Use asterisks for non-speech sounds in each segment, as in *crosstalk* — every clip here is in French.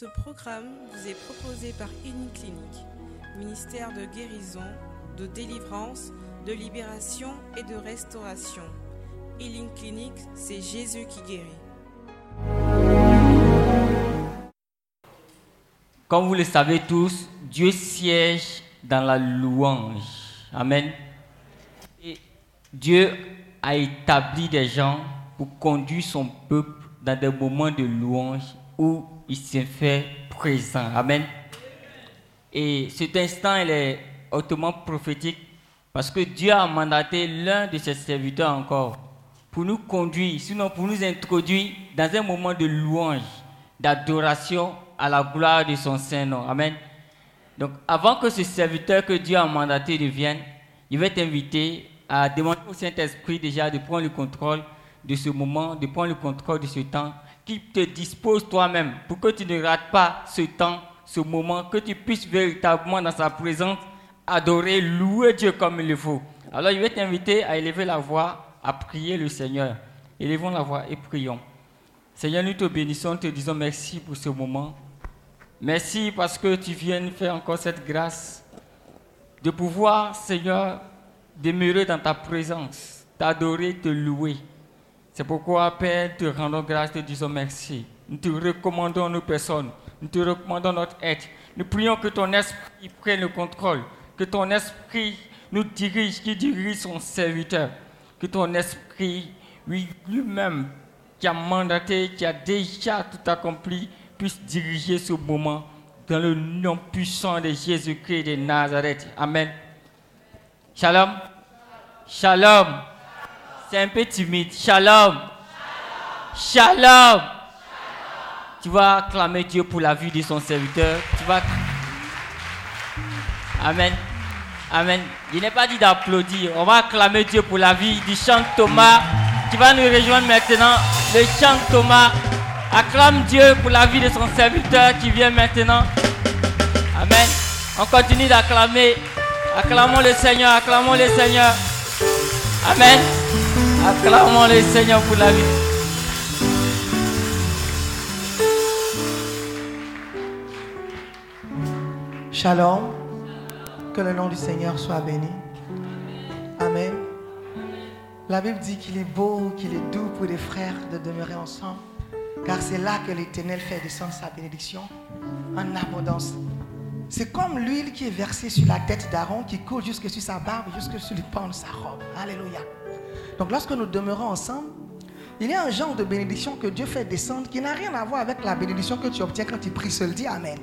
Ce programme vous est proposé par Clinique, ministère de guérison, de délivrance, de libération et de restauration. Healing Clinic, c'est Jésus qui guérit. Comme vous le savez tous, Dieu siège dans la louange. Amen. Et Dieu a établi des gens pour conduire son peuple dans des moments de louange où il s'est fait présent. Amen. Et cet instant, il est hautement prophétique parce que Dieu a mandaté l'un de ses serviteurs encore pour nous conduire, sinon pour nous introduire dans un moment de louange, d'adoration à la gloire de son Saint-Nom. Amen. Donc, avant que ce serviteur que Dieu a mandaté vienne, il va t'inviter à demander au Saint-Esprit déjà de prendre le contrôle de ce moment, de prendre le contrôle de ce temps, qui te dispose toi-même pour que tu ne rates pas ce temps, ce moment, que tu puisses véritablement dans sa présence adorer, louer Dieu comme il le faut. Alors, il va t'inviter à élever la voix, à prier le Seigneur. Élevons la voix et prions. Seigneur, nous te bénissons, te disons merci pour ce moment. Merci parce que tu viens faire encore cette grâce de pouvoir, Seigneur, demeurer dans ta présence, t'adorer, te louer. C'est pourquoi, Père, te rendons grâce, te disons merci. Nous te recommandons nos personnes, nous te recommandons notre être. Nous prions que ton esprit prenne le contrôle, que ton esprit nous dirige, qui dirige son serviteur, que ton esprit, lui-même, qui a mandaté, qui a déjà tout accompli, puisse diriger ce moment dans le nom puissant de Jésus-Christ de Nazareth. Amen. Shalom. Shalom. C'est un peu timide. Shalom. Shalom. Tu vas acclamer Dieu pour la vie de son serviteur. Tu vas. Amen. Amen. Il n'est pas dit d'applaudir. On va acclamer Dieu pour la vie du chant Thomas. Tu vas nous rejoindre maintenant. Le chant Thomas. Acclame Dieu pour la vie de son serviteur qui vient maintenant. Amen. On continue d'acclamer. Acclamons le Seigneur, acclamons le Seigneur. Amen. Acclamons le Seigneur pour la vie. Shalom. Que le nom du Seigneur soit béni. Amen. La Bible dit qu'il est beau, qu'il est doux pour les frères de demeurer ensemble, car c'est là que l'Éternel fait descendre sa bénédiction en abondance. C'est comme l'huile qui est versée sur la tête d'Aaron, qui coule jusque sur sa barbe, jusque sur le pan de sa robe. Alléluia. Donc lorsque nous demeurons ensemble, il y a un genre de bénédiction que Dieu fait descendre qui n'a rien à voir avec la bénédiction que tu obtiens quand tu pries seul. Dis Amen.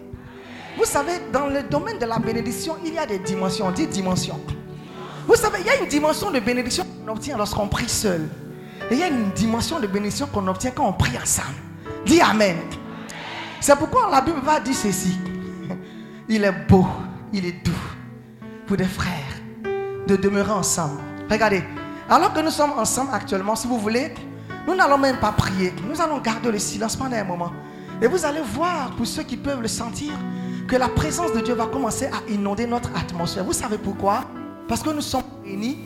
Vous savez, dans le domaine de la bénédiction, il y a des dimensions. On dit dimension. Vous savez, il y a une dimension de bénédiction qu'on obtient lorsqu'on prie seul. Et il y a une dimension de bénédiction qu'on obtient quand on prie ensemble. Dis Amen. C'est pourquoi la Bible va dire ceci. *laughs* Il est beau, il est doux pour des frères de demeurer ensemble. Regardez, alors que nous sommes ensemble actuellement, si vous voulez, nous n'allons même pas prier. Nous allons garder le silence pendant un moment. Et vous allez voir, pour ceux qui peuvent le sentir, que la présence de Dieu va commencer à inonder notre atmosphère. Vous savez pourquoi? Parce que nous sommes réunis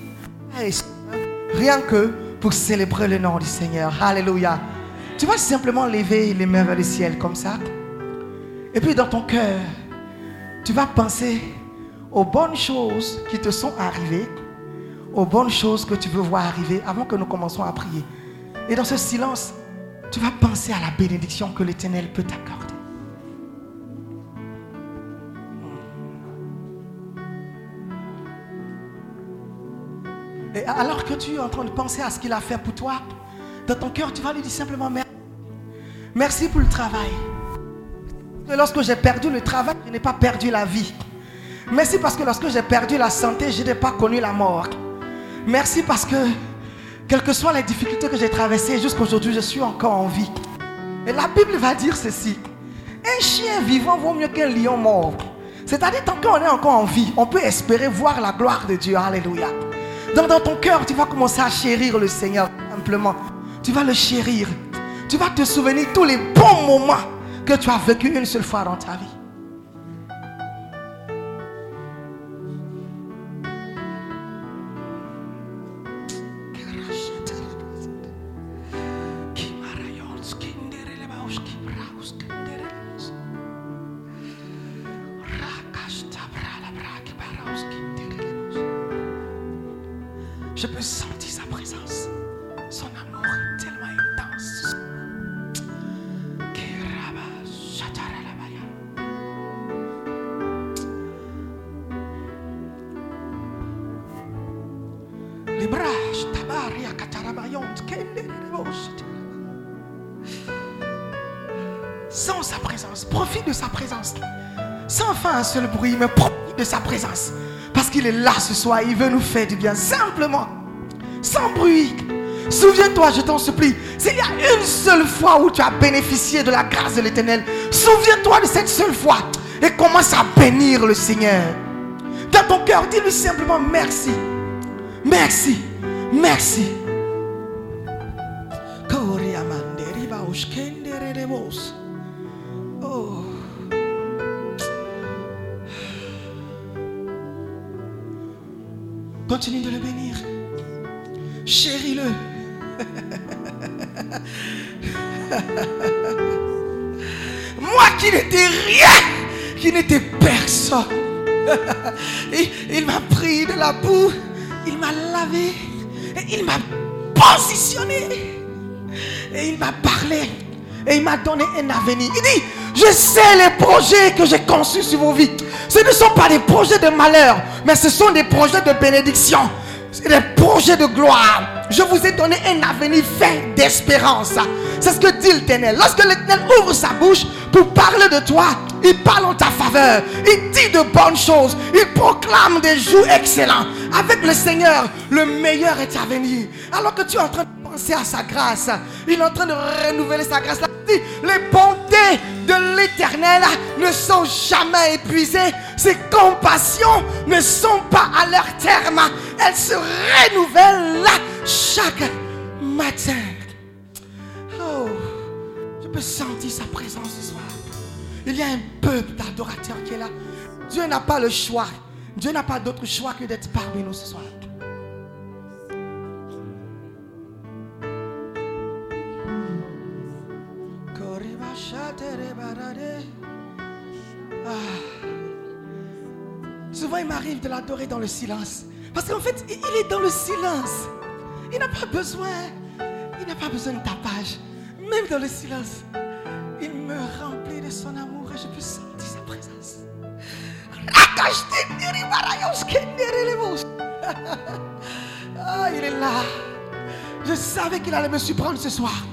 rien que pour célébrer le nom du Seigneur. Alléluia. Tu vas simplement lever les mains vers le ciel comme ça. Et puis dans ton cœur, tu vas penser aux bonnes choses qui te sont arrivées, aux bonnes choses que tu veux voir arriver avant que nous commençons à prier. Et dans ce silence, tu vas penser à la bénédiction que l'Éternel peut t'accorder. Et alors que tu es en train de penser à ce qu'il a fait pour toi, dans ton cœur, tu vas lui dire simplement merci. Merci pour le travail. lorsque j'ai perdu le travail, je n'ai pas perdu la vie. Merci parce que lorsque j'ai perdu la santé, je n'ai pas connu la mort. Merci parce que, quelles que soient les difficultés que j'ai traversées, jusqu'à aujourd'hui, je suis encore en vie. Et la Bible va dire ceci. Un chien vivant vaut mieux qu'un lion mort. C'est-à-dire, tant qu'on est encore en vie, on peut espérer voir la gloire de Dieu. Alléluia. Donc dans ton cœur, tu vas commencer à chérir le Seigneur simplement. Tu vas le chérir. Tu vas te souvenir tous les bons moments que tu as vécu une seule fois dans ta vie. Là ce soir, il veut nous faire du bien, simplement. Sans bruit. Souviens-toi, je t'en supplie, s'il y a une seule fois où tu as bénéficié de la grâce de l'éternel, souviens-toi de cette seule fois et commence à bénir le Seigneur. Dans ton cœur, dis-lui simplement merci. Merci. Merci. Continue de le bénir. Chéris-le. *laughs* Moi qui n'étais rien, qui n'étais personne. *laughs* il m'a pris de la boue, il m'a lavé, il m'a positionné, et il m'a parlé, et il m'a donné un avenir. Il dit, je sais les projets que j'ai conçus sur vos vies. Ce ne sont pas des projets de malheur, mais ce sont des projets de bénédiction. C'est des projets de gloire. Je vous ai donné un avenir fait d'espérance. C'est ce que dit l'éternel. Lorsque l'éternel ouvre sa bouche pour parler de toi, il parle en ta faveur. Il dit de bonnes choses. Il proclame des jours excellents. Avec le Seigneur, le meilleur est à venir. Alors que tu es en train de penser à sa grâce, il est en train de renouveler sa grâce. Les bontés de l'éternel ne sont jamais épuisées. Ses compassions ne sont pas à leur terme. Elles se renouvellent chaque matin. Oh, je peux sentir sa présence ce soir. Il y a un peuple d'adorateurs qui est là. Dieu n'a pas le choix. Dieu n'a pas d'autre choix que d'être parmi nous ce soir. Ah. Souvent, il m'arrive de l'adorer dans le silence. Parce qu'en fait, il est dans le silence. Il n'a pas besoin. Il n'a pas besoin de tapage. Même dans le silence. Il me remplit de son amour et je peux sentir sa présence. *laughs* Ah, il est là. Je savais qu'il allait me surprendre ce soir.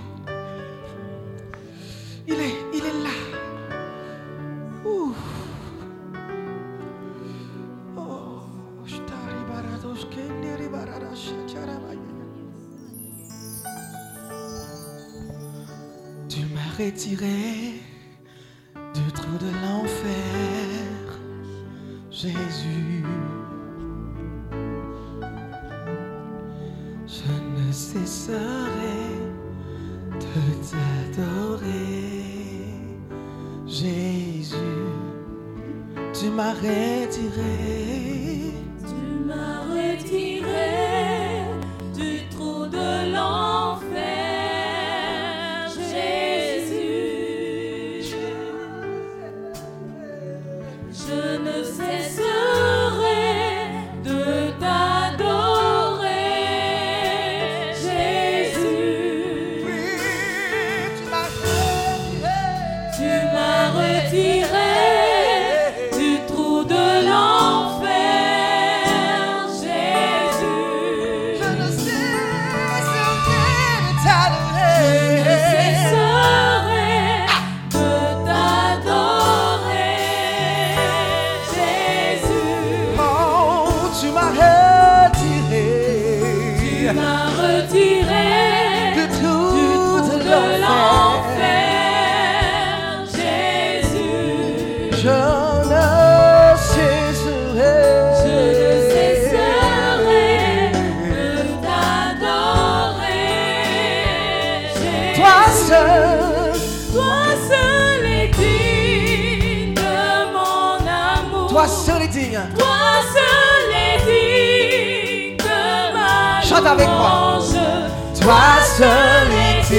Toi seul est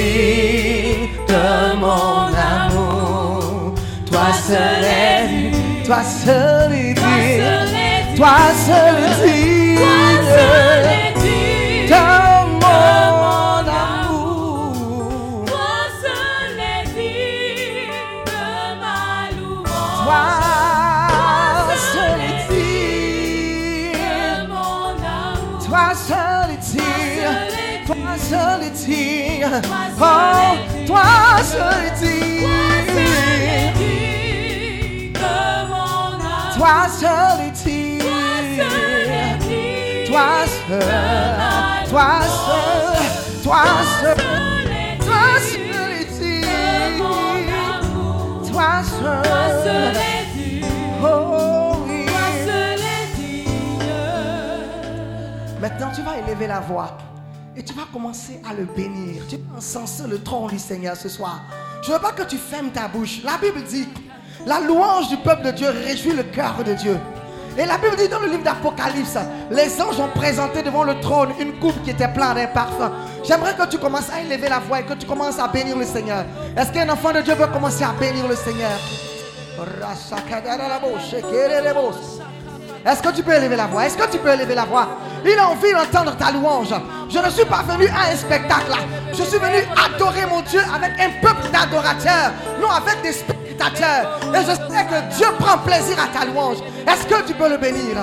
de mon amour? Toi seul est digne. Toi seul est Toi digne. Toi seul est digne Oh, toi seul digne. Toi seul est Toi seul, toi seul, toi seul, toi seul Toi seul oh oui. Maintenant, tu vas élever la voix et tu vas commencer à le bénir. Tu encenser le trône du Seigneur ce soir. Je ne veux pas que tu fermes ta bouche. La Bible dit, la louange du peuple de Dieu réjouit le cœur de Dieu. Et la Bible dit dans le livre d'Apocalypse, les anges ont présenté devant le trône une coupe qui était pleine d'un parfum. J'aimerais que tu commences à élever la voix et que tu commences à bénir le Seigneur. Est-ce qu'un enfant de Dieu veut commencer à bénir le Seigneur? Est-ce que tu peux élever la voix? Est-ce que tu peux élever la voix? Il a envie d'entendre ta louange. Je ne suis pas venu à un spectacle. Je suis venu adorer mon Dieu avec un peuple d'adorateurs, non avec des spectateurs. Et je sais que Dieu prend plaisir à ta louange. Est-ce que tu peux le bénir?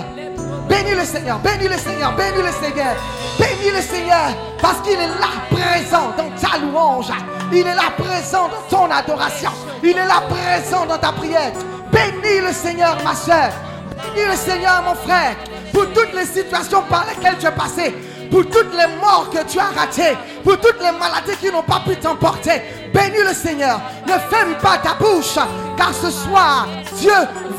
Bénis le Seigneur, bénis le Seigneur, bénis le Seigneur, bénis le Seigneur, parce qu'il est là présent dans ta louange. Il est là présent dans ton adoration. Il est là présent dans ta prière. Bénis le Seigneur, ma soeur. Bénis le Seigneur, mon frère, pour toutes les situations par lesquelles tu es passé, pour toutes les morts que tu as ratées, pour toutes les maladies qui n'ont pas pu t'emporter. Bénis le Seigneur. Ne ferme pas ta bouche, car ce soir, Dieu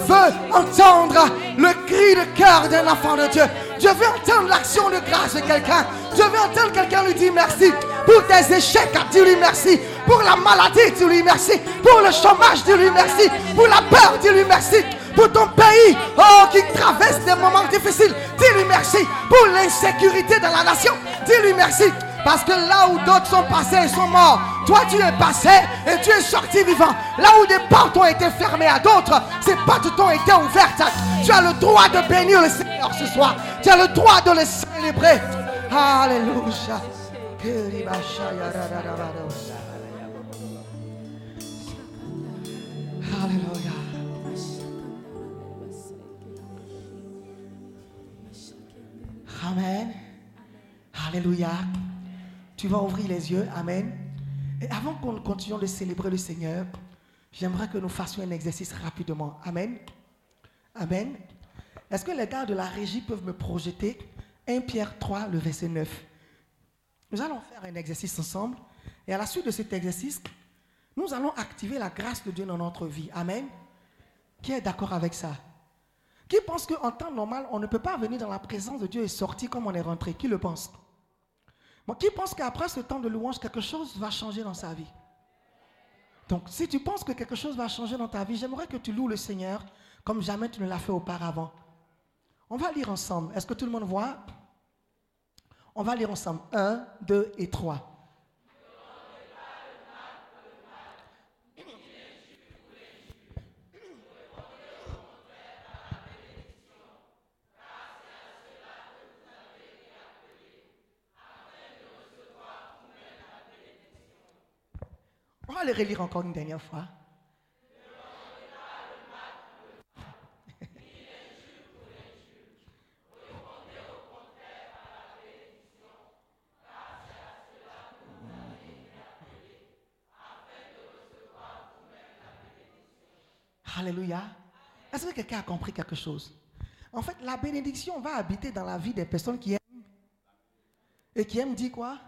veut entendre le cri de cœur d'un enfant de Dieu. Dieu veut entendre l'action de grâce de quelqu'un. Dieu veut entendre quelqu'un lui dire merci. Pour tes échecs, dis-lui merci. Pour la maladie, dis-lui merci. Pour le chômage, dis-lui merci. Pour la peur, dis-lui merci. Pour ton pays, oh, qui traverse des moments difficiles, dis-lui merci. Pour l'insécurité dans la nation, dis-lui merci. Parce que là où d'autres sont passés et sont morts, toi tu es passé et tu es sorti vivant. Là où des portes ont été fermées à d'autres, ces portes t'ont été ouvertes. Tu as le droit de bénir le Seigneur ce soir. Tu as le droit de le célébrer. Alléluia. Alléluia. Amen. Alléluia. Tu vas ouvrir les yeux. Amen. Et avant qu'on continue de célébrer le Seigneur, j'aimerais que nous fassions un exercice rapidement. Amen. Amen. Est-ce que les gars de la régie peuvent me projeter? 1 Pierre 3, le verset 9 Nous allons faire un exercice ensemble. Et à la suite de cet exercice, nous allons activer la grâce de Dieu dans notre vie. Amen. Qui est d'accord avec ça? Qui pense qu'en temps normal, on ne peut pas venir dans la présence de Dieu et sortir comme on est rentré? Qui le pense? Qui pense qu'après ce temps de louange, quelque chose va changer dans sa vie? Donc, si tu penses que quelque chose va changer dans ta vie, j'aimerais que tu loues le Seigneur comme jamais tu ne l'as fait auparavant. On va lire ensemble. Est-ce que tout le monde voit? On va lire ensemble. 1, 2 et 3. Va les relire encore une dernière fois? Alléluia. Est-ce que quelqu'un a compris quelque chose? En fait, la bénédiction va habiter dans la vie des personnes qui aiment. Et qui aiment dire quoi?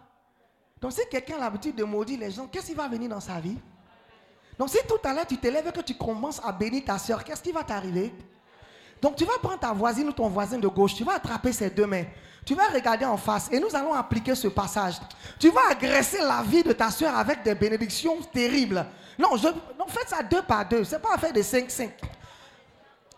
Donc si quelqu'un a l'habitude de maudire les gens, qu'est-ce qui va venir dans sa vie? Donc si tout à l'heure tu te lèves et que tu commences à bénir ta soeur, qu'est-ce qui va t'arriver? Donc tu vas prendre ta voisine ou ton voisin de gauche, tu vas attraper ses deux mains. Tu vas regarder en face et nous allons appliquer ce passage. Tu vas agresser la vie de ta soeur avec des bénédictions terribles. Non, je, non faites ça deux par deux. Ce n'est pas faire des 5-5.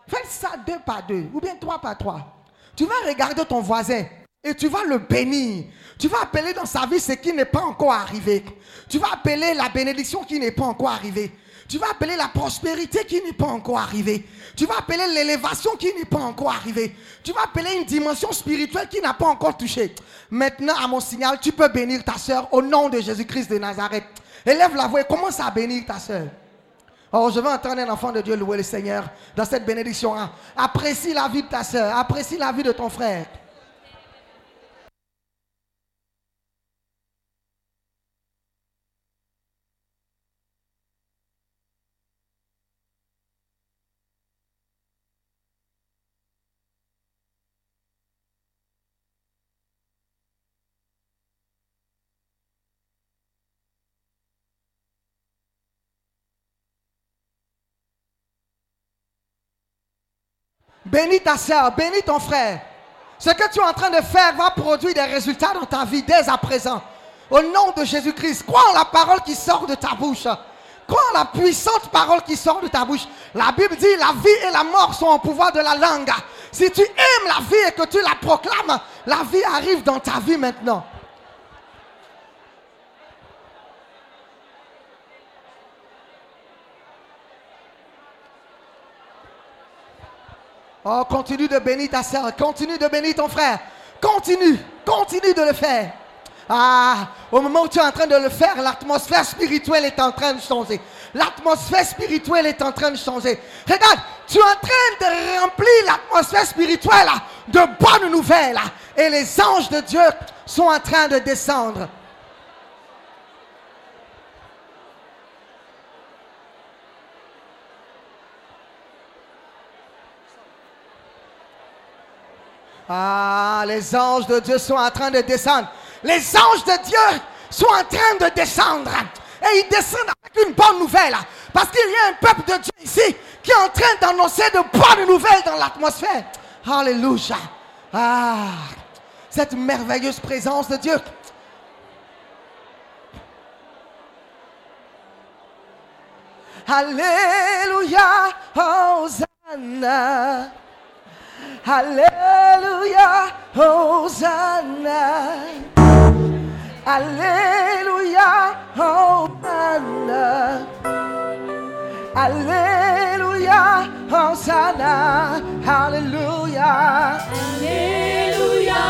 Faites ça deux par deux ou bien trois par trois. Tu vas regarder ton voisin et tu vas le bénir. Tu vas appeler dans sa vie ce qui n'est pas encore arrivé. Tu vas appeler la bénédiction qui n'est pas encore arrivée. Tu vas appeler la prospérité qui n'est pas encore arrivée. Tu vas appeler l'élévation qui n'est pas encore arrivée. Tu vas appeler une dimension spirituelle qui n'a pas encore touché. Maintenant, à mon signal, tu peux bénir ta soeur au nom de Jésus-Christ de Nazareth. Élève la voix et commence à bénir ta soeur. Oh, je veux entendre un enfant de Dieu louer le Seigneur dans cette bénédiction. Apprécie la vie de ta soeur, apprécie la vie de ton frère. Bénis ta soeur, bénis ton frère. Ce que tu es en train de faire va produire des résultats dans ta vie dès à présent. Au nom de Jésus-Christ, crois en la parole qui sort de ta bouche. Crois en la puissante parole qui sort de ta bouche. La Bible dit la vie et la mort sont au pouvoir de la langue. Si tu aimes la vie et que tu la proclames, la vie arrive dans ta vie maintenant. Oh, continue de bénir ta soeur, continue de bénir ton frère. Continue, continue de le faire. Ah, au moment où tu es en train de le faire, l'atmosphère spirituelle est en train de changer. L'atmosphère spirituelle est en train de changer. Regarde, tu es en train de remplir l'atmosphère spirituelle de bonnes nouvelles. Et les anges de Dieu sont en train de descendre. Ah, les anges de Dieu sont en train de descendre. Les anges de Dieu sont en train de descendre. Et ils descendent avec une bonne nouvelle. Parce qu'il y a un peuple de Dieu ici qui est en train d'annoncer de bonnes nouvelles dans l'atmosphère. Alléluia. Ah, cette merveilleuse présence de Dieu. Alléluia. Hosanna. Alléluia, Hosanna. Alléluia, Hosanna. Alléluia, Hosanna. Alléluia. Alléluia,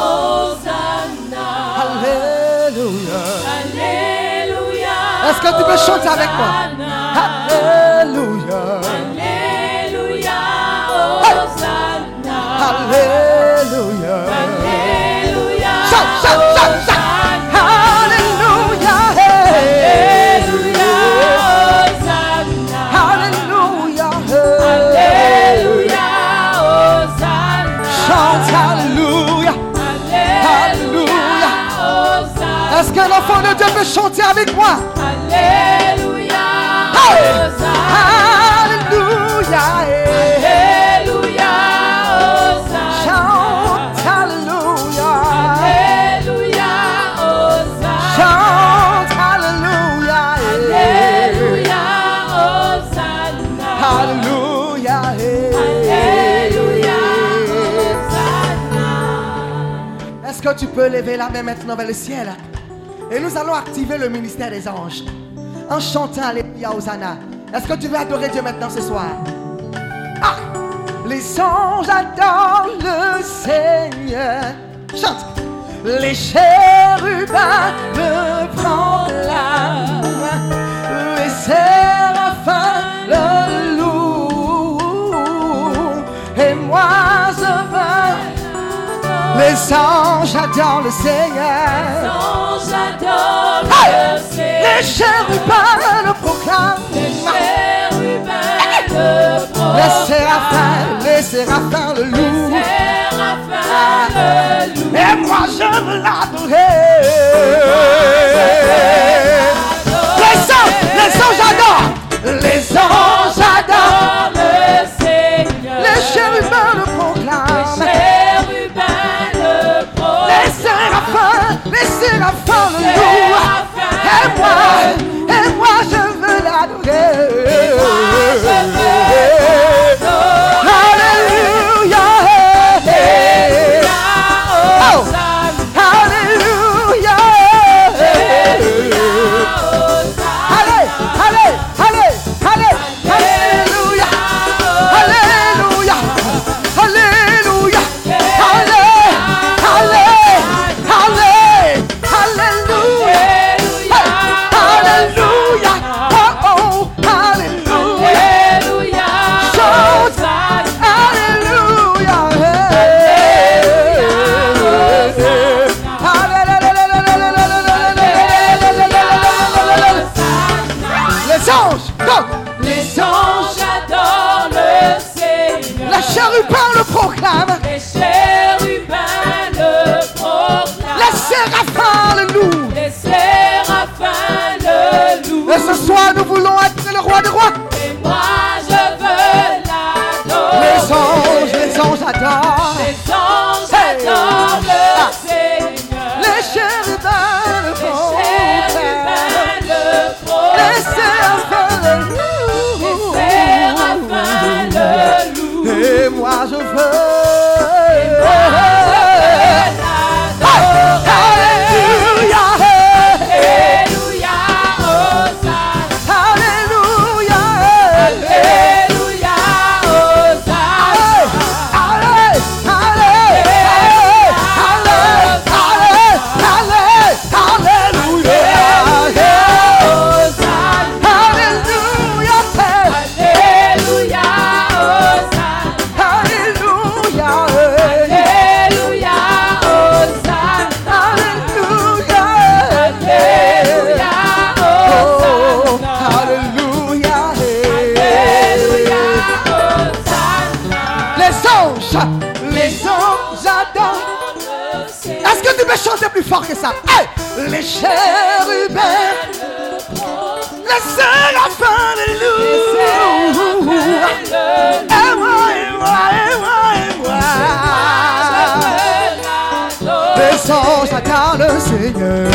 Hosanna. Alléluia. Alléluia. Est-ce que tu peux chanter avec moi? Alléluia, Alléluia. Alléluia, Chante, chante, chante, chante. Alléluia. Alléluia, Hosanna. Alléluia. Alléluia, Hosanna. Chante, Alléluia. Alléluia, Hosanna. Est-ce qu'un enfant de Dieu peut chanter avec moi? Alléluia! Hosanna. Tu peux lever la main maintenant vers le ciel? Et nous allons activer le ministère des anges en chantant Alléluia Hosanna. Est-ce que tu veux adorer Dieu maintenant ce soir? Ah! Les anges adorent le Seigneur. Chante. Les chérubins le proclament. Les anges adorent le Seigneur. Ange adore Hey! le Seigneur. Les chérubins le proclament. Les chérubins le Les proclament. séraphins, les séraphins le louent. Séraphins le louent. Et moi je veux l'adorer. Les anges, les anges adorent. Les anges adorent. Adore le Seigneur. Les séraphins le louent. Et moi, et moi je veux l'adorer. Alléluia. começa a suar Seigneur.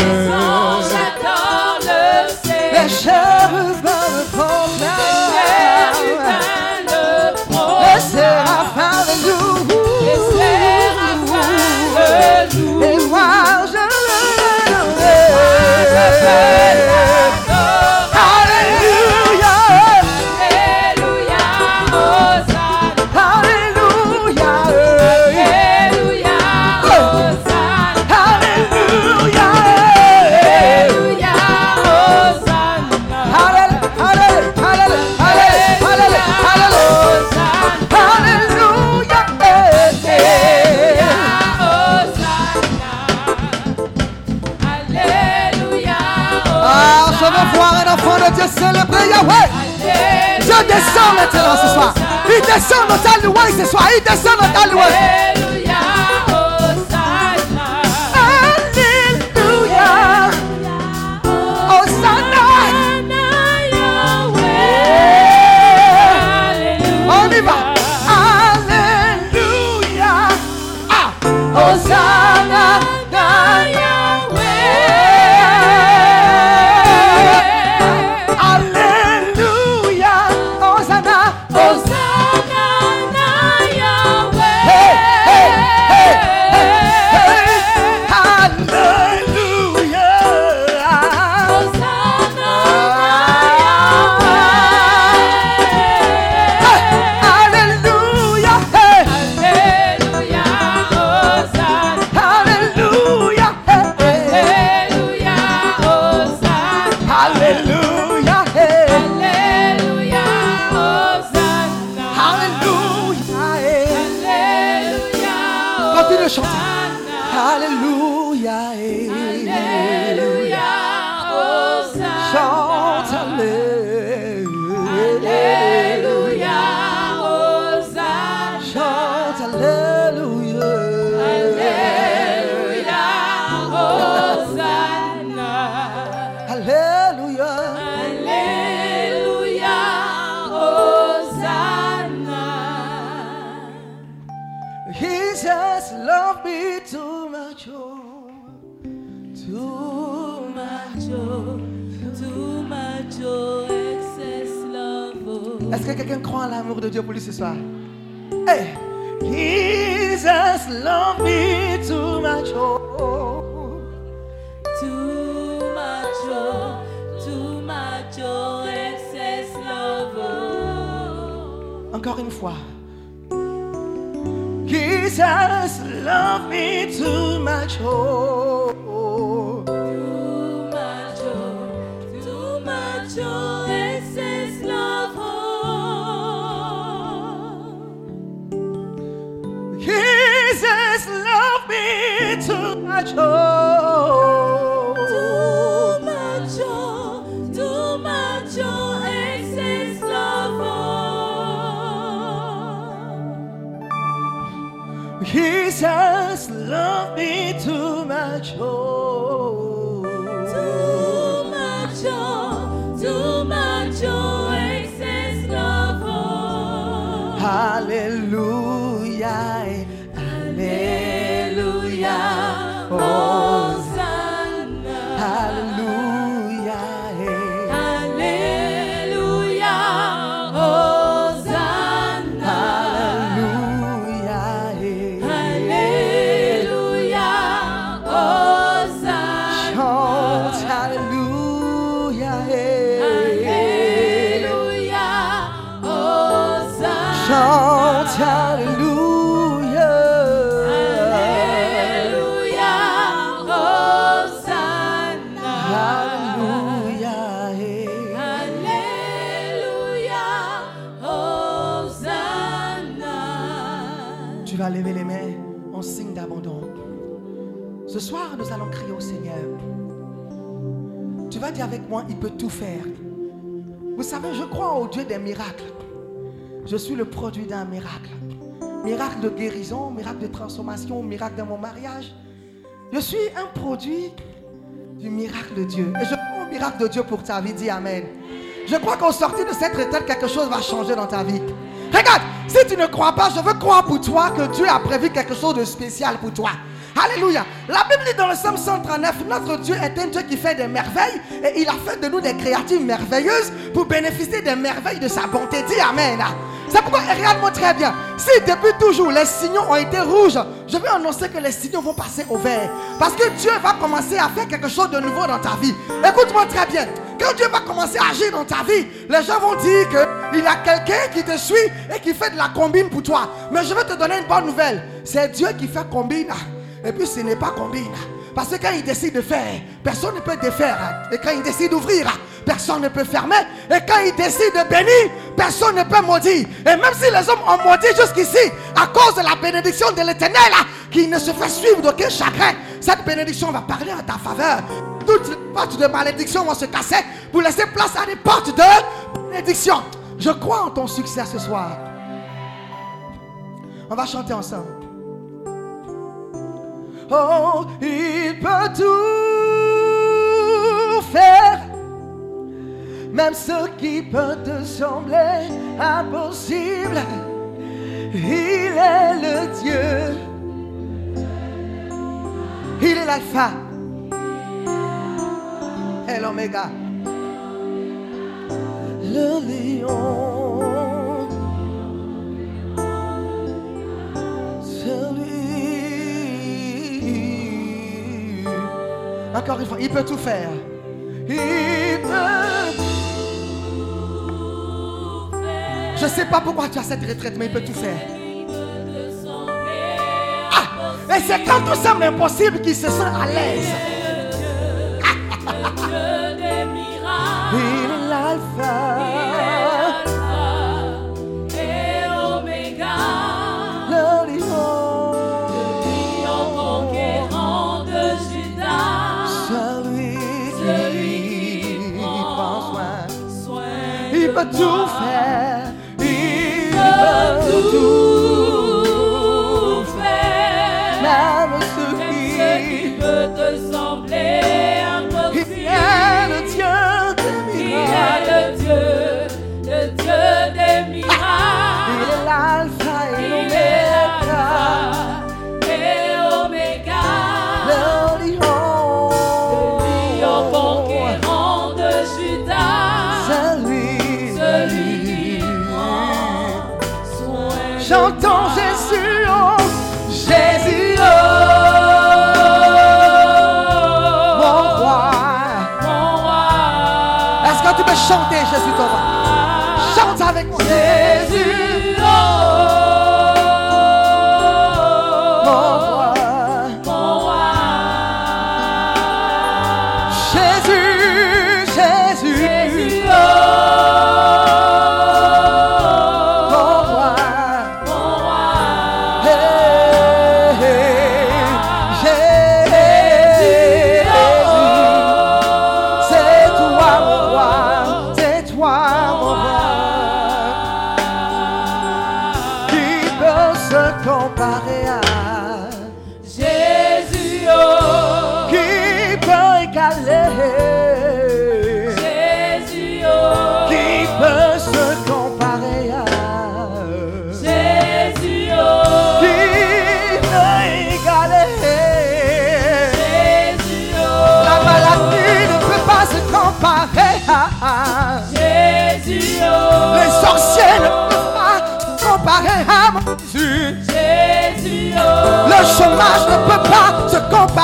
quelqu'un croit en l'amour de Dieu pour lui ce soir? Hey! Jesus love me too much. Oh. Too much. Oh. Too much. Oh, excess love. Oh. Encore une fois. Jesus love me too much. Oh. threshold. Vas dire avec moi, il peut tout faire. Vous savez, je crois au Dieu des miracles. Je suis le produit d'un miracle. Miracle de guérison, miracle de transformation, miracle de mon mariage. Je suis un produit du miracle de Dieu. Et je crois au miracle de Dieu pour ta vie. Dis Amen. Je crois qu'au sortir de cette retraite, quelque chose va changer dans ta vie. Regarde, si tu ne crois pas, je veux croire pour toi que Dieu a prévu quelque chose de spécial pour toi. Alléluia. La Bible dit dans le psaume 139, notre Dieu est un Dieu qui fait des merveilles et il a fait de nous des créatures merveilleuses pour bénéficier des merveilles de sa bonté. Dis Amen. C'est pourquoi, regarde-moi très bien, si depuis toujours les signaux ont été rouges, je vais annoncer que les signaux vont passer au vert. Parce que Dieu va commencer à faire quelque chose de nouveau dans ta vie. Écoute-moi très bien. Quand Dieu va commencer à agir dans ta vie, les gens vont dire qu'il y a quelqu'un qui te suit et qui fait de la combine pour toi. Mais je vais te donner une bonne nouvelle. C'est Dieu qui fait combine. Et puis ce n'est pas combine. Parce que quand il décide de faire, personne ne peut défaire. Et quand il décide d'ouvrir, personne ne peut fermer. Et quand il décide de bénir, personne ne peut maudire. Et même si les hommes ont maudit jusqu'ici, à cause de la bénédiction de l'éternel, qui ne se fait suivre d'aucun chagrin, cette bénédiction va parler en ta faveur. Toutes les portes de malédiction vont se casser pour laisser place à des portes de bénédiction. Je crois en ton succès ce soir. On va chanter ensemble. Oh, il peut tout faire. Même ce qui peut te sembler impossible. Il est le Dieu. Il est l'alpha et l'oméga. Le lion. Encore une fois, il peut tout faire. Il peut. Je sais pas pourquoi tu as cette retraite, mais il peut tout faire. Ah, et c'est quand tout semble impossible qu'il se sent à l'aise. Dieu des miracles. Il est l'alpha, Il de Chanter Jésus roi Chante avec moi.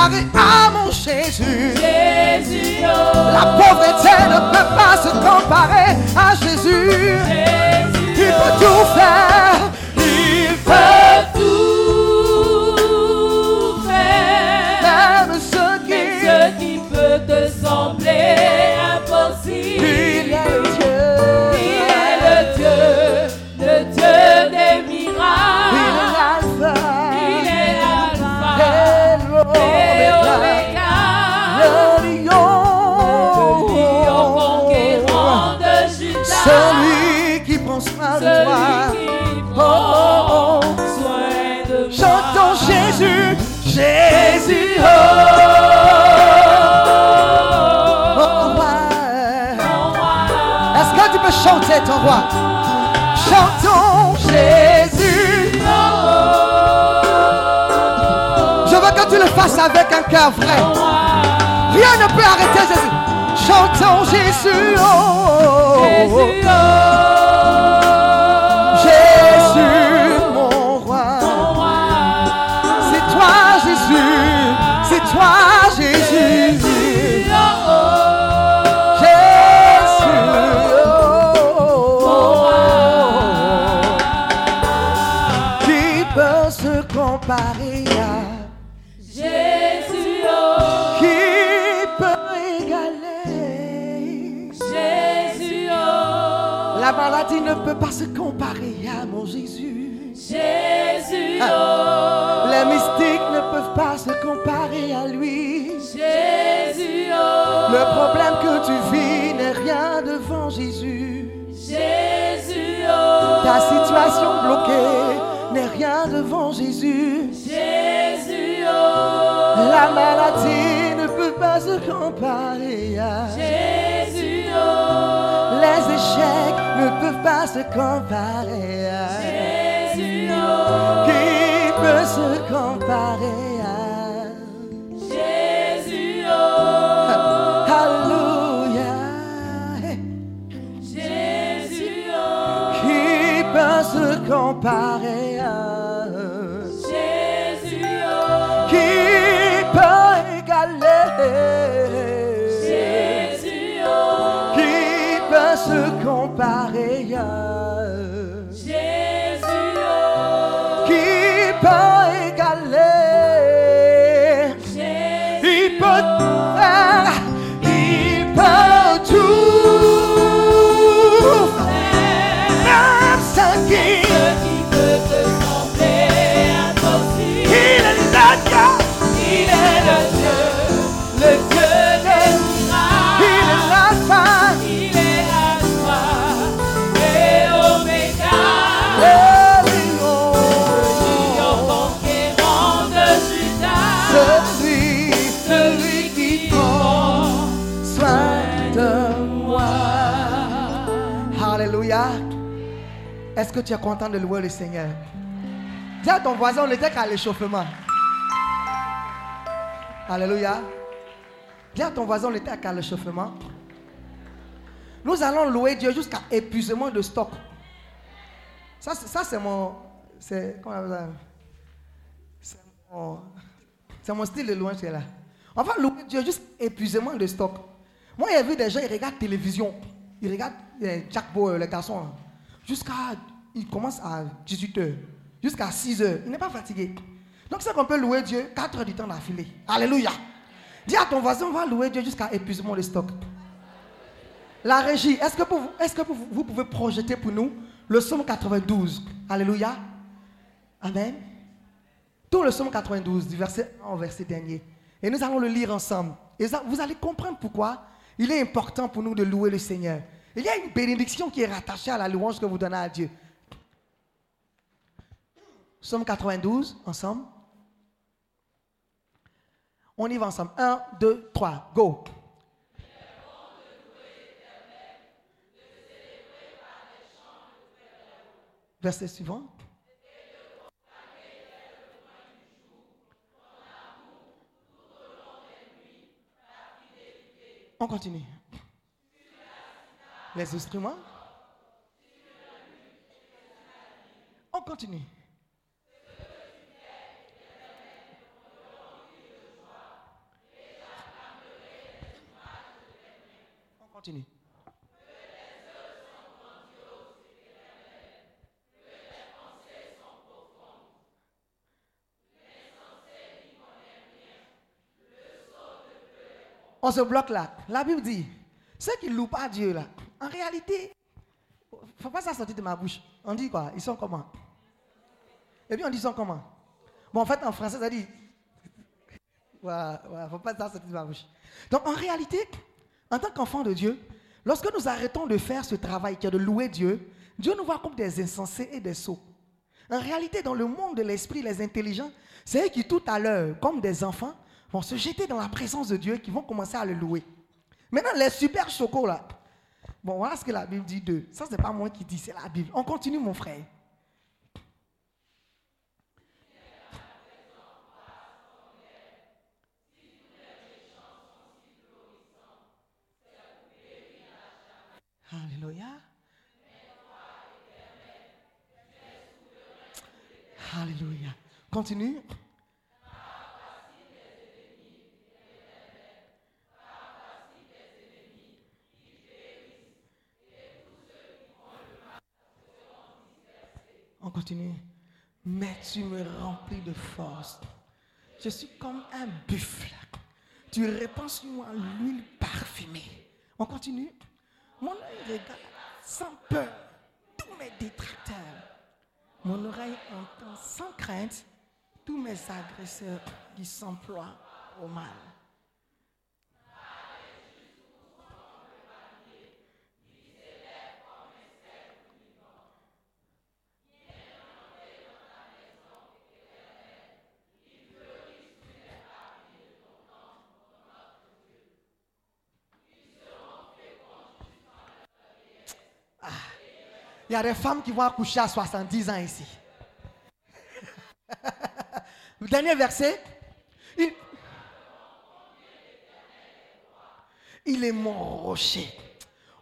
Comparer à mon Jésus. Jésus, La pauvreté ne peut pas se comparer à Jésus. Il peut tout faire. Chanter ton roi? Chantons Jésus. Je veux que tu le fasses avec un cœur vrai. Rien ne peut arrêter Jésus. Chantons Jésus. Oh, Jésus, oh, Le problème que tu vis n'est rien devant Jésus. Jésus, oh, Ta situation bloquée n'est rien devant Jésus. Jésus, oh, La maladie ne peut pas se comparer à Jésus, oh, Les échecs ne peuvent pas se comparer à Jésus, Qui peut se comparer se tu es content de louer le Seigneur? Dis à ton voisin, on n'était qu'à l'échauffement. Alléluia. Dis à ton voisin, on était qu'à l'échauffement. Nous allons louer Dieu jusqu'à épuisement de stock. Ça, ça c'est mon. C'est. C'est mon, c'est mon style de louange là. On va louer Dieu jusqu'à épuisement de stock. Moi, j'ai vu des gens, ils regardent télévision. Ils regardent euh, Jack Boy, les garçons. Jusqu'à. Ils commencent à 18h. Jusqu'à 6h. Il n'est pas fatigué. Donc, c'est qu'on peut louer Dieu 4 heures du temps d'affilée. Alléluia. Dis à ton voisin, on va louer Dieu jusqu'à épuisement de stock. La régie, est-ce que, est-ce que vous, pouvez projeter pour nous le psaume 92 Alléluia. Amen. Tout le psaume 92, du verset 1 au verset dernier. Et nous allons le lire ensemble. Et vous allez comprendre pourquoi il est important pour nous de louer le Seigneur. Il y a une bénédiction qui est rattachée à la louange que vous donnez à Dieu. Psaume 92, ensemble. On y va ensemble. 1, 2, 3, go. Verset suivant. On continue. Les instruments. On continue. On se bloque là. La Bible dit, ceux qui louent pas Dieu là, en réalité, faut pas ça sortir de ma bouche. On dit quoi? Ils sont comment? Et puis on dit ils sont comment? Bon, en fait, en français, ça dit. *laughs* Voilà, voilà, faut pas ça sortir de ma bouche. Donc, en réalité, en tant qu'enfant de Dieu, lorsque nous arrêtons de faire ce travail qui est de louer Dieu, Dieu nous voit comme des insensés et des sots. En réalité, dans le monde de l'esprit, les intelligents, c'est eux qui, tout à l'heure, comme des enfants, vont se jeter dans la présence de Dieu, qui vont commencer à le louer. Maintenant, les super chocos là. Bon, voilà ce que la Bible dit d'eux. Ça, ce n'est pas moi qui dis, c'est la Bible. On continue, mon frère. Alléluia. Alléluia. Continue. On continue. Mais tu me remplis de force. Je suis comme un buffle. Tu répands sur moi l'huile parfumée. On continue. Mon œil regarde sans peur tous mes détracteurs. Mon oreille entend sans crainte tous mes agresseurs qui s'emploient au mal. Il y a des femmes qui vont accoucher à 70 ans ici. Le *laughs* dernier verset. Il, est mon rocher.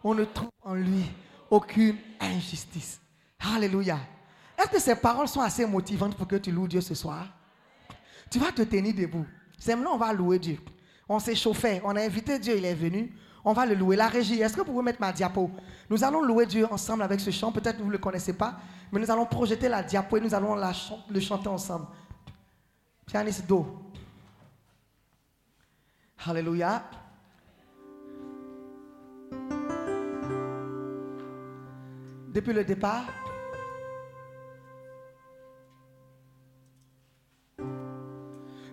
On ne trouve en lui aucune injustice. Alléluia. Est-ce que ces paroles sont assez motivantes pour que tu loues Dieu ce soir? Tu vas te tenir debout. C'est maintenant on va louer Dieu. On s'est chauffé, on a invité Dieu, il est venu. On va le louer. La régie, est-ce que vous pouvez mettre ma diapo? Nous allons louer Dieu ensemble avec ce chant. Peut-être que vous ne le connaissez pas, mais nous allons projeter la diapo et nous allons le chanter ensemble. Pianiste Do. Alléluia. Depuis le départ,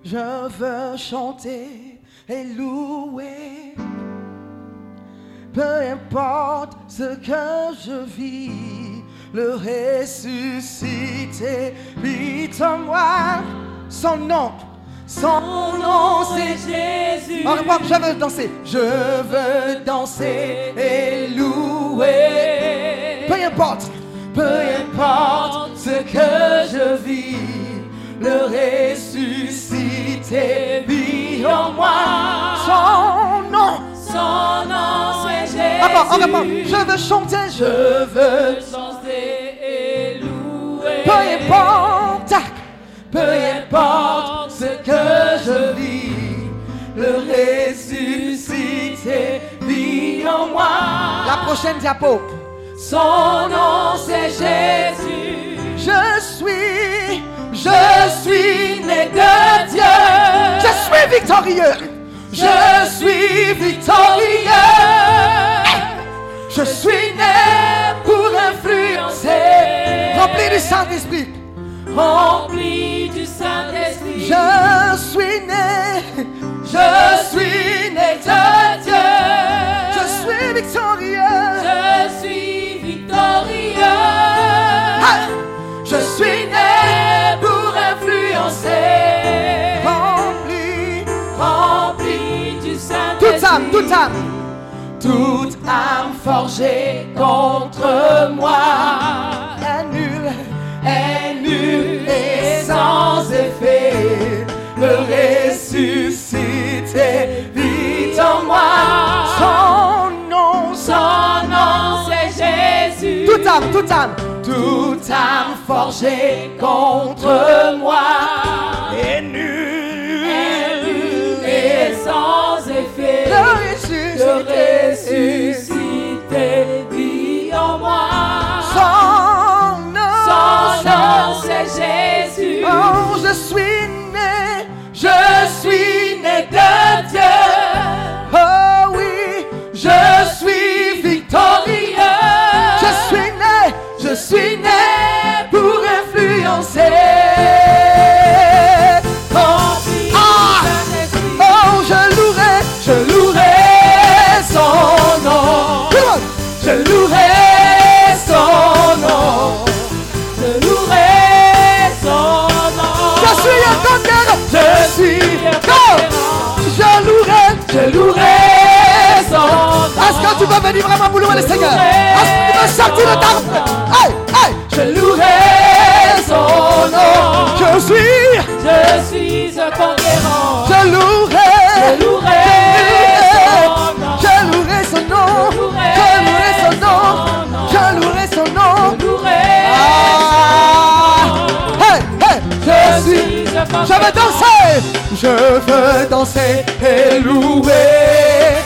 je veux chanter et louer. Peu importe ce que je vis, le ressuscité vit en moi. Son nom, son nom c'est Jésus. en je veux danser. Je veux danser et louer. Peu importe, peu importe ce que je vis, le ressuscité Encore, je veux chanter, je veux. chanter et louer. Peu importe, peu importe ce que je vis, le ressuscité vit en moi. La prochaine diapo. Son nom c'est Jésus. Je suis, je suis né de Dieu. Je suis victorieux. Je suis victorieux. Je suis né pour influencer. Rempli du Saint-Esprit. Rempli du Saint-Esprit. Je suis né, je suis né de Dieu. Je suis victorieux. Je suis victorieux. Ah, Je suis né pour influencer. Rempli, Rempli du toute Saint-Esprit. âme, toute âme. Toute âme forgée contre moi est nulle, est nulle et sans effet. Le ressuscité vit en moi. Son nom, Son nom c'est Jésus. toute âme, toute âme, toute âme forgée contre moi est nulle Et sans effet. Le ressuscité Je louer le Seigneur? Sortir de ta... Hey, hey! Je louerai son nom. Je suis, Je suis un conquérant. je louerai, Je louerai son nom. je louerai son nom. Je louerai son nom. Je louerai son nom. Je louerai Ah! Hey, hey! Je suis, je veux danser. Je veux danser et louer.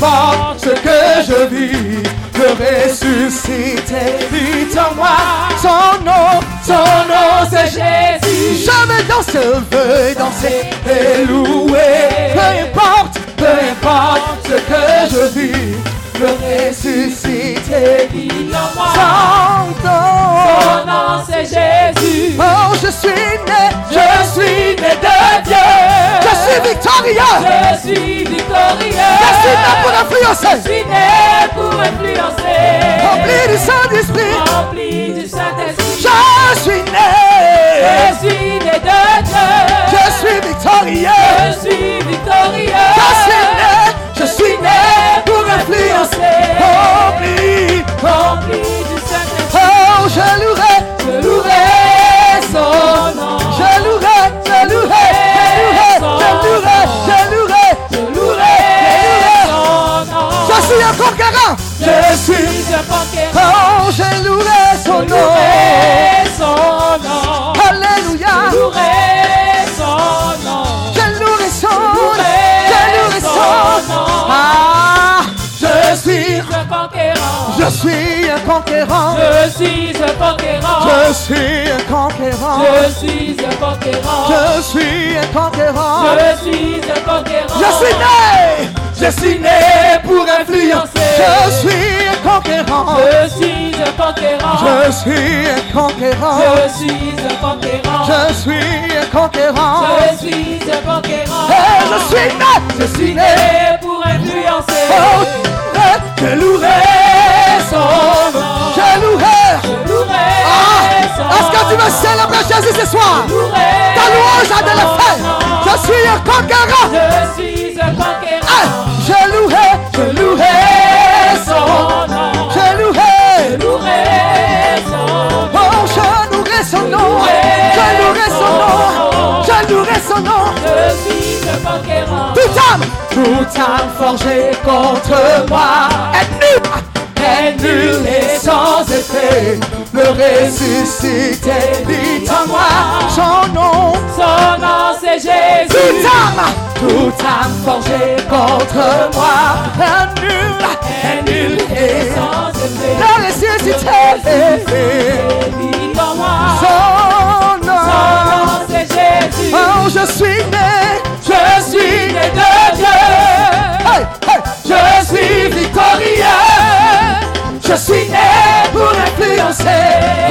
Peu importe ce que je vis, le ressuscité vit en moi. Son nom, son nom c'est Jésus. Je veux danser, veux danser et louer. Peu importe, peu importe ce que je vis, le ressuscité Il en moi. son nom. Son nom c'est Jésus. Oh, je suis né, je suis né de Dieu. Je suis victorieux. Je suis victorieux. Je suis né pour Je influencer. suis né pour influencer. Rempli du Saint-Esprit. Rempli du Saint-Esprit. Je suis Je né. suis né de Dieu. Je suis victorieux. Je suis victorieux. Je suis né. Rempli. Rempli du Saint-Esprit. Oh, je louerai. Je louerai conquérant. Je suis un conquérant. Je suis un conquérant. Je suis un conquérant. Je suis un conquérant. Je suis un conquérant. Je suis né. Je suis né pour influencer. Je suis un conquérant. Je suis un conquérant. Je suis un conquérant. Je suis un conquérant. Je suis un conquérant. Je suis un conquérant. Je suis né. Je suis né. Pour influencer. Oh, je Je louerai. Je louerai Ah, Est-ce que tu veux célébrer Jésus ce soir? Ta louange a de l'effet. Je suis un conquérant. Je suis un Ah, conquérant. je louerai, je louerai son nom. Je louerai. Je louerai son nom. Oh, je louerai son nom. Je louerai son nom. Je louerai son nom. Je suis un conquérant. Toute âme, toute âme forgée contre moi effet. Le ressuscité vit en moi. Son nom. Son nom c'est Jésus. Toute âme, toute âme forgée contre moi est nulle, est nulle et Sans effet. la ressuscité. Vit en moi. Son Son nom, nom c'est Jésus. oh je suis né, Je suis né de Dieu. hey, hey, je suis victorieux, je suis né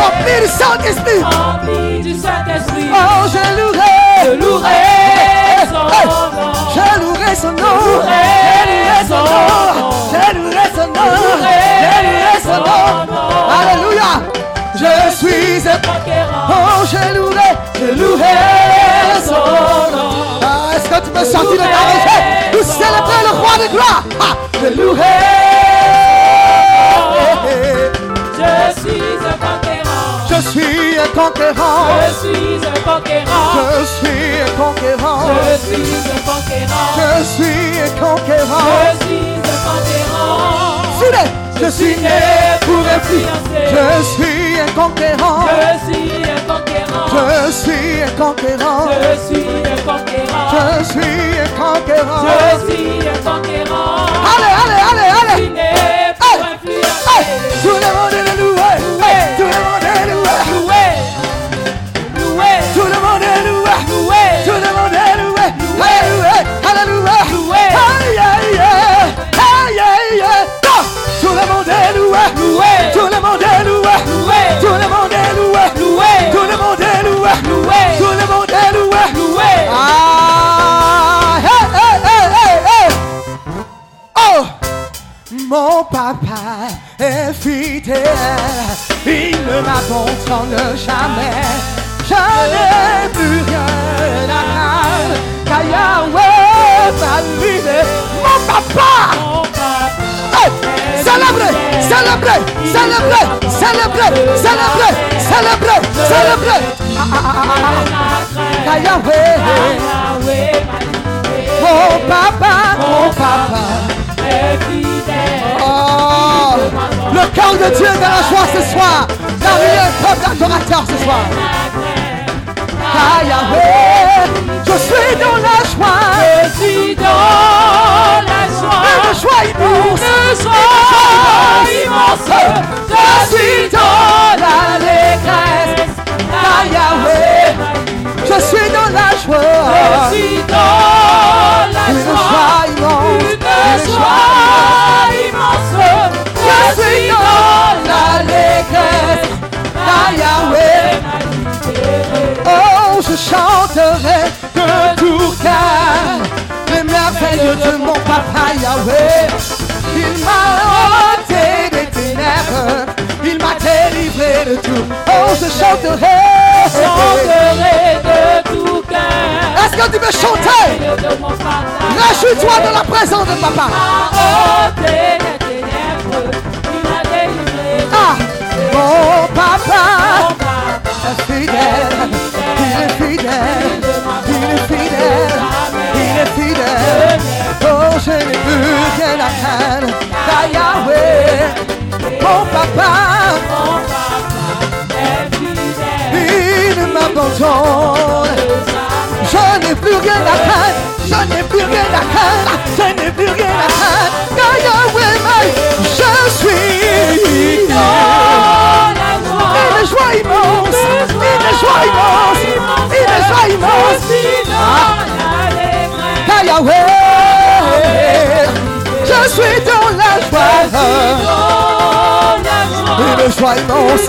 rempli du Saint-Esprit, Rempli du Saint-Esprit. oh je louerai, Je louerai son nom. je louerai son nom, je louerai son nom, je louerai son nom, je louerai son nom, alléluia, je suis un Conquérant. Oh, je louerai, je louerai son nom. Ah, Est-ce que tu peux sortir de ta région Nous célébrer le roi de gloire. Ah, je louerai. Conquérant. Je suis un conquérant. Je suis un conquérant. Je suis un conquérant. Je suis un conquérant. Je suis un conquérant. Je. Je suis né pour influencer. Je suis un conquérant. Je suis un conquérant. Je suis un conquérant. Je suis un conquérant. Je suis un conquérant. Je suis un conquérant. Allez, allez, allez, Je allez. suis né pour influencer. Tout le monde est loué. Tout le monde est loué. Loué. Tout le monde est loué. Loué. Tout le monde est loué. Loué. Tout le monde est loué. Loué. Ah. Hey, hey, hey, hey, Oh. Mon papa est fidèle. Il ne m'abandonne jamais. Je n'ai plus rien à craindre. Car Yahweh m'a Mon papa. Papa! Célébrez, célébrez, célébrez, célébrez, célébrez, célébrez, célébrez. Ah, ah, ah, ah, ah. Yahweh, mon papa, mon papa. est fidèle. Oh, le cœur de Dieu est dans la joie ce soir. Parmi un peuple d'adorateurs ce soir. Yahweh, je suis dans la joie. Je suis dans la joie. Une joie immense. Une joie immense. Je suis dans l'allégresse. Yahweh, je suis dans la Je joie. suis dans la Une joie. joie immense. Une joie immense. Je suis dans l'allégresse. Yahweh, Oh, je chanterai tout cœur les merveilles de mon papa Yahweh. Il m'a ôté des ténèbres, il m'a délivré de tout. Oh, je chanterai. chanterai de tout cœur. Est-ce que tu veux chanter? Réjouis-toi dans la présence de papa. A ôté les ténèbres, il m'a délivré. Ah, mon papa Mon papa est fidèle, il est fidèle, fidèle, il est fidèle. Oh, je n'ai plus rien à craindre, car Yahweh, mon papa, fidèle. il ne m'abandonne. Je n'ai plus rien à craindre, je n'ai plus rien à craindre, je n'ai plus rien à craindre, Yahweh, je suis joie. une joie immense, une joie immense, Je suis dans la joie, la une joie immense,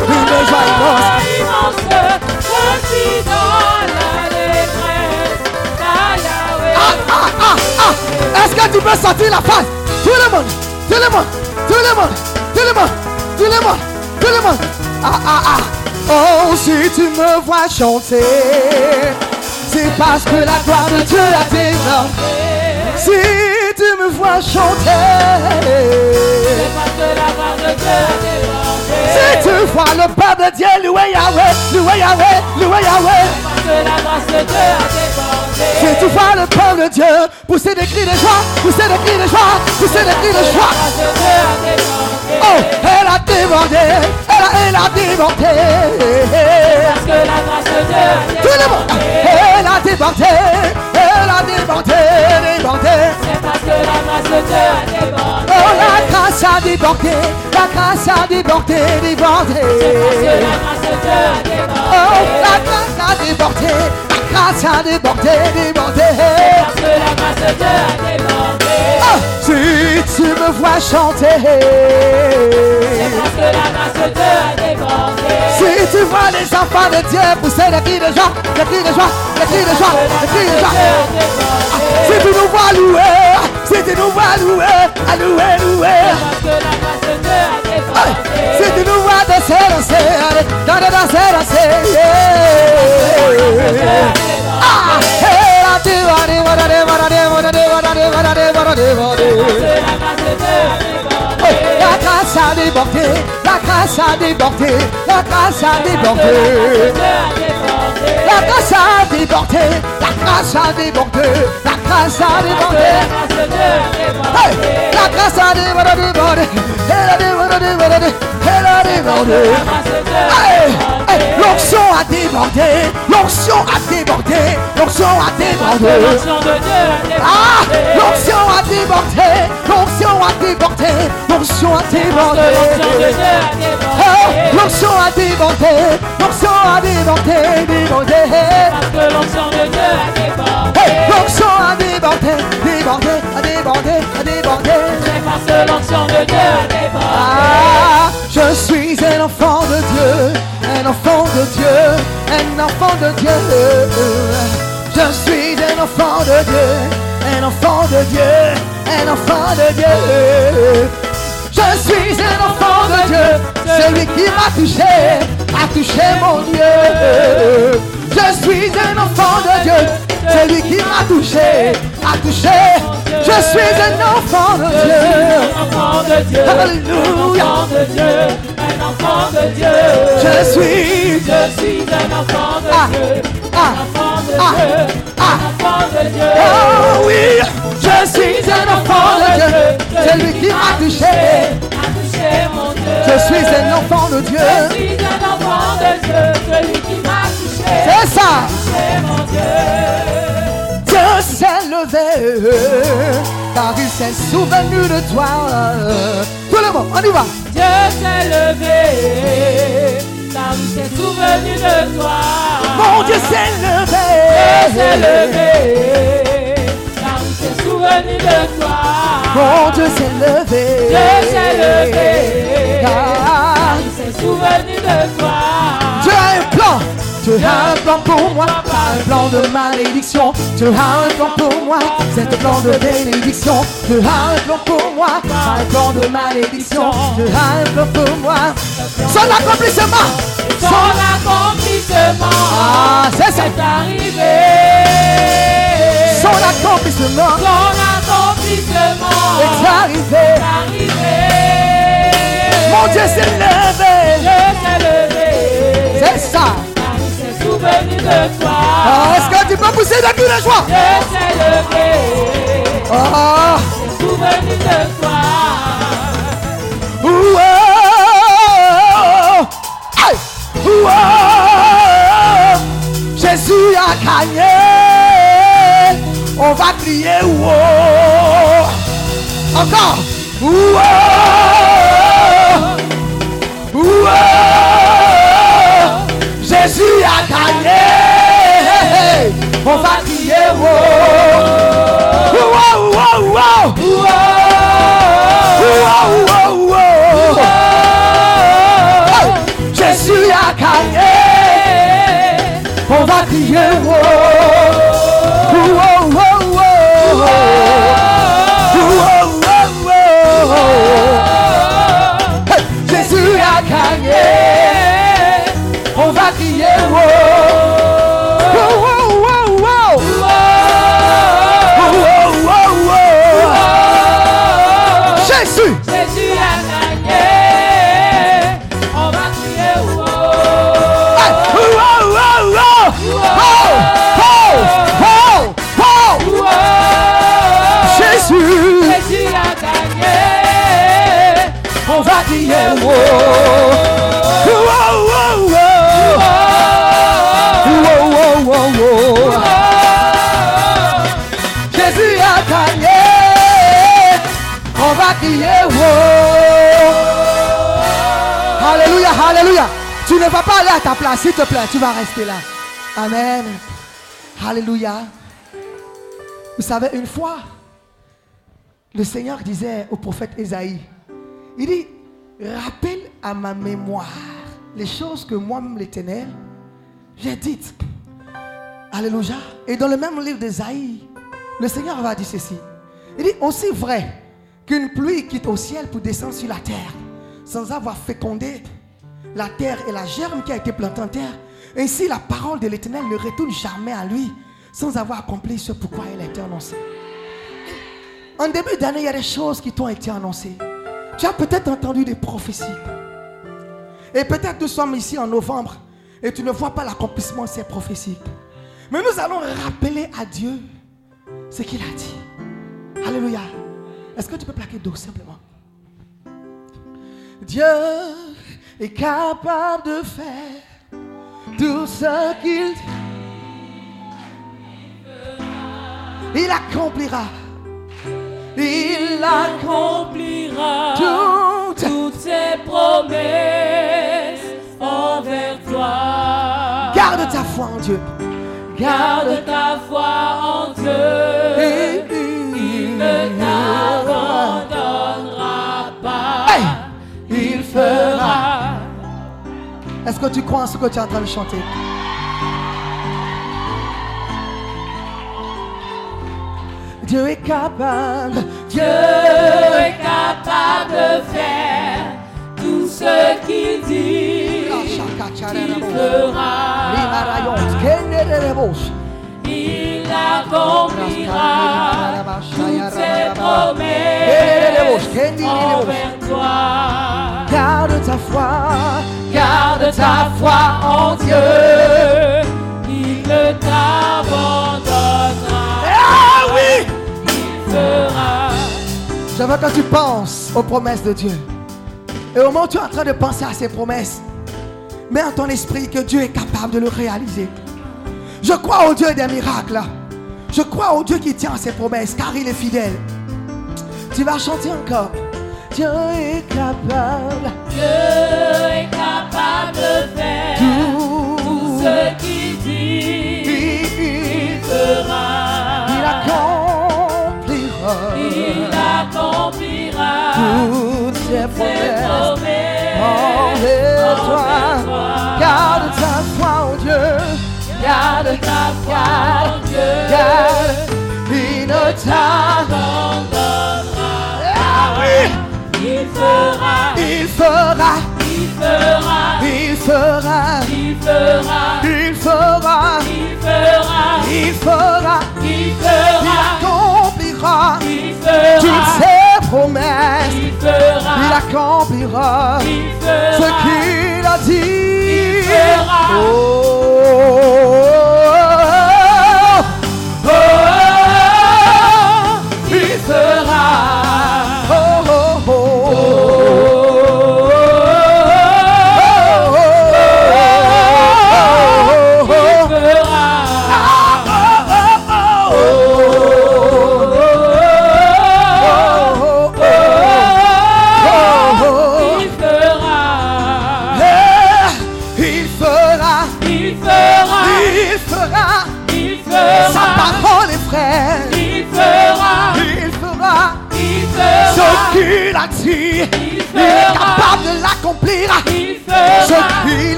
une joie immense. Je suis dans ah. Est-ce que tu peux sentir la face? Tout le monde, tout le monde, tout le monde, tout le monde, tout le monde, tout le monde. Ah, ah, ah. Oh, si tu me vois chanter, c'est parce que la gloire de Dieu a débordé. Si tu me vois chanter, C'est parce que la grâce de Dieu a débordé. si tu vois le peuple de Dieu louer Yahweh, louer Yahweh, louer Yahweh. Parce que la grâce de Dieu a débordé. Si tu vois le peuple de Dieu pousser des cris de joie, pousser des cris de joie, pousser des cris de joie. Oh, elle a débordé, elle a, elle a débordé. Parce que la grâce de Dieu a débordé. Tout le monde, elle a débordé, elle a débordé, débordé. C'est parce que la grâce de Dieu a débordé. Oh, la grâce a débordé, la grâce a débordé, débordé. Parce que la grâce de Dieu a débordé. Oh, la grâce a débordé, grâce a débordé, débordé. Parce que la grâce de Dieu a débordé. Oh, si tu me vois chanter. Parce que la grâce de Dieu a débordé. Si tu vois les enfants de Dieu pousser des cris de joie, des cris de joie, des cris de joie, des cris de joie. Si tu nous vois louer, si tu nous vois louer, à louer, louer. Parce que la grâce de Dieu a Hey, débordé. Si tu nous vois danser, danser, allez, danser, danser, danser. yeah. Ah, hey, la débordé, voilà, débordé, voilà, débordé, voilà, débordé, débordé. Que la grâce de Dieu a débordé. Oh, La grâce a débordé, la grâce a débordé, la grâce a débordé. Dieu a débordé. La grâce a débordé, la grâce a débordé, la grâce a Que débordé. la grâce de Dieu a Hey, débordé. la grâce a débordé, débordé, elle a débordé, débordé, elle a débordé. La grâce de Dieu a Hey, débordé. hey, l'onction a débordé, l'onction a débordé, l'onction a débordé. Ah, l'onction a débordé, l'onction a débordé, l'onction a débordé. Débordé. l'onction a débordé, l'onction a débordé, débordé. L'onction de Dieu a débordé. Hey, l'onction a débordé, débordé, a débordé, a débordé. C'est parce que l'onction de Dieu a débordé. Je suis un enfant de Dieu, un enfant de Dieu, un enfant de Dieu. Je suis un enfant de Dieu, un enfant de Dieu, un enfant de Dieu. Je suis un enfant de Dieu. Celui qui m'a touché, a touché mon Dieu. Je suis un enfant de Dieu. Celui qui m'a touché, a touché. Je suis un enfant de Dieu. Un enfant de Dieu. Alléluia. Enfant de Dieu. Je suis. Je suis un enfant de Ah, Dieu. ah, Un enfant de ah, Dieu. ah. Un enfant de Dieu. Oh oui, je suis un enfant de Dieu. Celui qui m'a touché. Touché mon Dieu. Je suis un enfant de Dieu. Je suis un enfant de Dieu. Celui qui m'a touché. C'est ça. C'est mon Dieu. Dieu s'est levé, car il s'est souvenu de toi. Tout le monde, on y va. Dieu s'est levé, car il s'est souvenu de toi. Mon Dieu s'est Dieu s'est levé. levé, car il s'est souvenu de toi. Mon Dieu s'est levé. Dieu s'est levé, il s'est souvenu de toi. Dieu a un plan. Dieu a un plan pour moi, un plan de malédiction. Dieu a un plan pour moi, c'est un plan de bénédiction. Dieu a un plan pour moi, un plan de malédiction. Dieu a un plan pour moi. Son accomplissement, Son accomplissement Ah, c'est ça. arrivé. son accomplissement Son accomplissement est arrivé. est arrivé. Mon Dieu s'est levé. Dieu s'est levé. C'est ça. Souvenu de toi. Ah, Est-ce que tu peux pousser de cris de joie? Dieu s'est levé. Oh, s'est souvenu de toi. oh, Aïe. Oh, Jésus a gagné. On va crier wow. Encore. Wow. Wow. Jésus a gagné. On va crier wow. Wow, wow, wow. Wow, wow, wow. Hey, Jésus a gagné. On Jésus a gagné. On va crier wow. Alléluia, alléluia. Tu ne vas pas aller à ta place, s'il te plaît. Tu vas rester là. Amen. Alléluia. Vous savez, une fois, le Seigneur disait au prophète Ésaïe, il dit, rappelle à ma mémoire les choses que moi-même l'Éternel, j'ai dites. Alléluia. Et dans le même livre d'Ésaïe, le Seigneur va dire ceci. Il dit, aussi vrai qu'une pluie quitte au ciel pour descendre sur la terre, sans avoir fécondé la terre et la germe qui a été plantée en terre, ainsi la parole de l'Éternel ne retourne jamais à lui, sans avoir accompli ce pourquoi elle a été annoncée. En début d'année, il y a des choses qui t'ont été annoncées. Tu as peut-être entendu des prophéties. Et peut-être nous sommes ici en novembre et tu ne vois pas l'accomplissement de ces prophéties. Mais nous allons rappeler à Dieu ce qu'il a dit. Alléluia. Est-ce que tu peux plaquer dos simplement? Dieu est capable de faire tout ce qu'il dit. Il accomplira. Il accomplira accomplira tout. toutes ses promesses envers toi. Garde ta foi en Dieu. Garde ta foi en Dieu. Il ne t'abandonnera pas. Hey! Il fera. Est-ce que tu crois en ce que tu es en train de chanter? Dieu est capable, Dieu est capable de faire tout ce qu'il dit. Il fera, il accomplira toutes ses promesses envers toi. Garde ta foi, Garde ta foi en Dieu, il ne t'abandonnera. Fera. Je veux que tu penses aux promesses de Dieu. Et au moment où tu es en train de penser à ces promesses, mets en ton esprit que Dieu est capable de le réaliser. Je crois au Dieu des miracles. Je crois au Dieu qui tient à ses promesses car il est fidèle. Tu vas chanter encore. Dieu est capable. Dieu est capable de faire tout ce qu'il promesses. promesses Envers toi, envers toi. garde ta foi en Dieu. Garde ta foi en Dieu. Garde, il ne t'abandonnera. Ah oui, Il fera, il fera, il fera, il fera, il fera, il fera, il fera, il fera, il il fera, accomplira il fera, promesses. il accomplira il ce qu'il a dit. Il fera. Oh,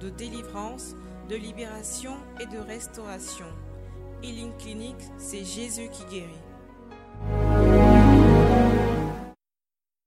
de délivrance, de libération et de restauration. Healing Clinic, c'est Jésus qui guérit.